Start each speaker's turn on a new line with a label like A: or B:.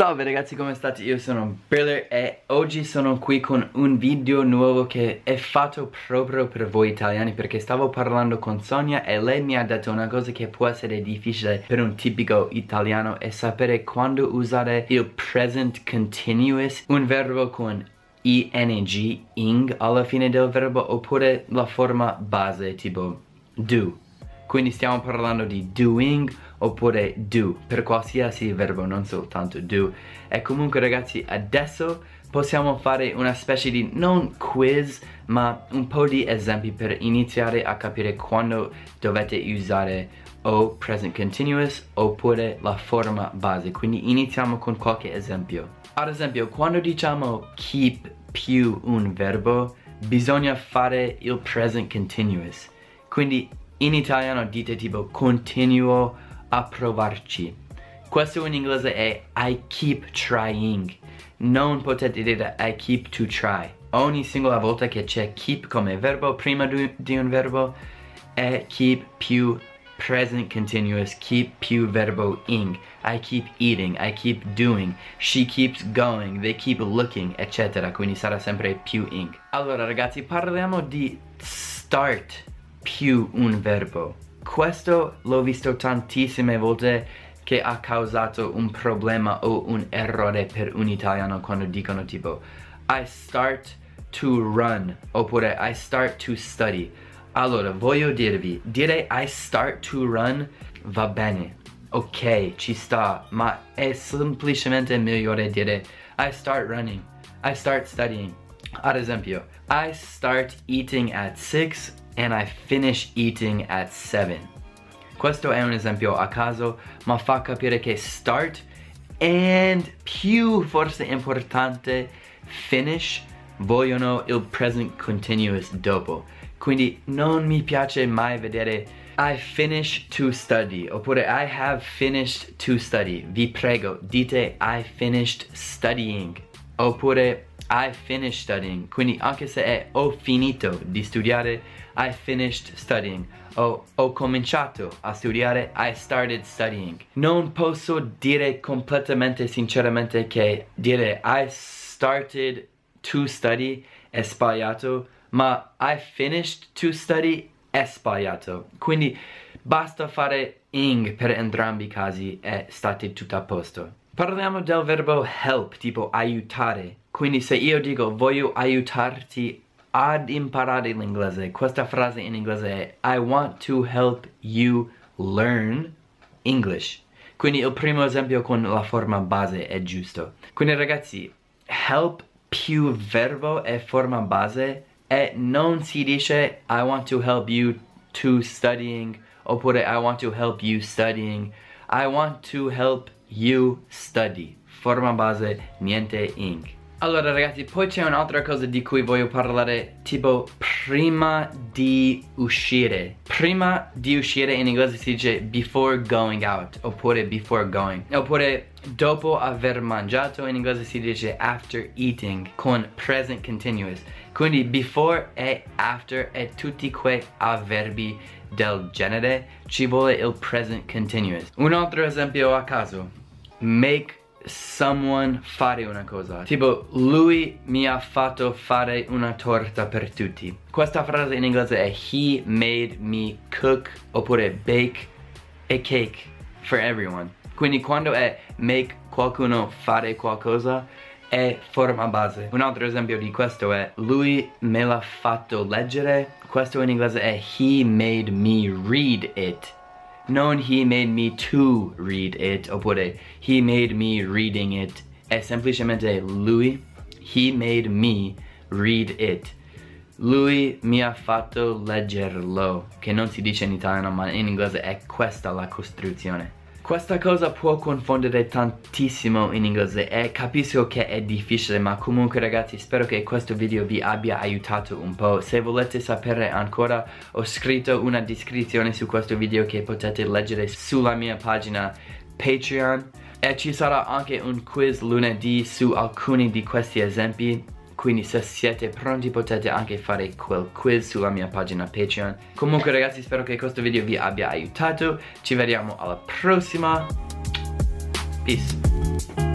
A: Salve ragazzi come state? Io sono Briller e oggi sono qui con un video nuovo che è fatto proprio per voi italiani perché stavo parlando con Sonia e lei mi ha detto una cosa che può essere difficile per un tipico italiano è sapere quando usare il present continuous, un verbo con ing, ing alla fine del verbo oppure la forma base tipo do quindi stiamo parlando di doing oppure do per qualsiasi verbo non soltanto do. E comunque ragazzi adesso possiamo fare una specie di non quiz ma un po' di esempi per iniziare a capire quando dovete usare o present continuous oppure la forma base. Quindi iniziamo con qualche esempio. Ad esempio quando diciamo keep più un verbo bisogna fare il present continuous. Quindi in italiano dite tipo continuo a provarci. Questo in inglese è I keep trying. Non potete dire I keep to try. Ogni singola volta che c'è keep come verbo prima di un verbo è keep più present continuous, keep più verbo ing. I keep eating, I keep doing, she keeps going, they keep looking, eccetera. Quindi sarà sempre più ing. Allora ragazzi, parliamo di start più un verbo. Questo l'ho visto tantissime volte che ha causato un problema o un errore per un italiano quando dicono tipo I start to run oppure I start to study. Allora, voglio dirvi, dire I start to run va bene, ok, ci sta, ma è semplicemente migliore dire I start running, I start studying. Ad esempio, I start eating at 6 and I finish eating at 7. Questo è un esempio a caso, ma fa capire che start and più forse importante finish vogliono il present continuous dopo. Quindi non mi piace mai vedere I finish to study oppure I have finished to study. Vi prego, dite I finished studying oppure I finished studying. Quindi anche se è ho finito di studiare, I finished studying. O ho cominciato a studiare, I started studying. Non posso dire completamente sinceramente che dire I started to study è sbagliato, ma I finished to study è sbagliato. Quindi basta fare ing per entrambi i casi e state tutto a posto. Parliamo del verbo help, tipo aiutare. Quindi se io dico voglio aiutarti ad imparare l'inglese, questa frase in inglese è I want to help you learn English. Quindi il primo esempio con la forma base è giusto. Quindi ragazzi, help più verbo e forma base e non si dice I want to help you to studying oppure I want to help you studying. I want to help you study. Forma base, niente ing. Allora ragazzi, poi c'è un'altra cosa di cui voglio parlare, tipo prima di uscire. Prima di uscire in inglese si dice before going out, oppure before going. Oppure dopo aver mangiato in inglese si dice after eating, con present continuous. Quindi before e after e tutti quei avverbi del genere ci vuole il present continuous. Un altro esempio a caso make someone fare una cosa. Tipo lui mi ha fatto fare una torta per tutti. Questa frase in inglese è he made me cook oppure bake a cake for everyone quindi quando è make qualcuno fare qualcosa è forma base. Un altro esempio di questo è lui me l'ha fatto leggere. Questo in inglese è he made me read it non he made me to read it oppure he made me reading it. È semplicemente lui. He made me read it. Lui mi ha fatto leggerlo che non si dice in italiano ma in inglese è questa la costruzione questa cosa può confondere tantissimo in inglese e capisco che è difficile ma comunque ragazzi spero che questo video vi abbia aiutato un po'. Se volete sapere ancora ho scritto una descrizione su questo video che potete leggere sulla mia pagina Patreon e ci sarà anche un quiz lunedì su alcuni di questi esempi quindi se siete pronti potete anche fare quel quiz sulla mia pagina Patreon. Comunque ragazzi spero che questo video vi abbia aiutato, ci vediamo alla prossima, peace!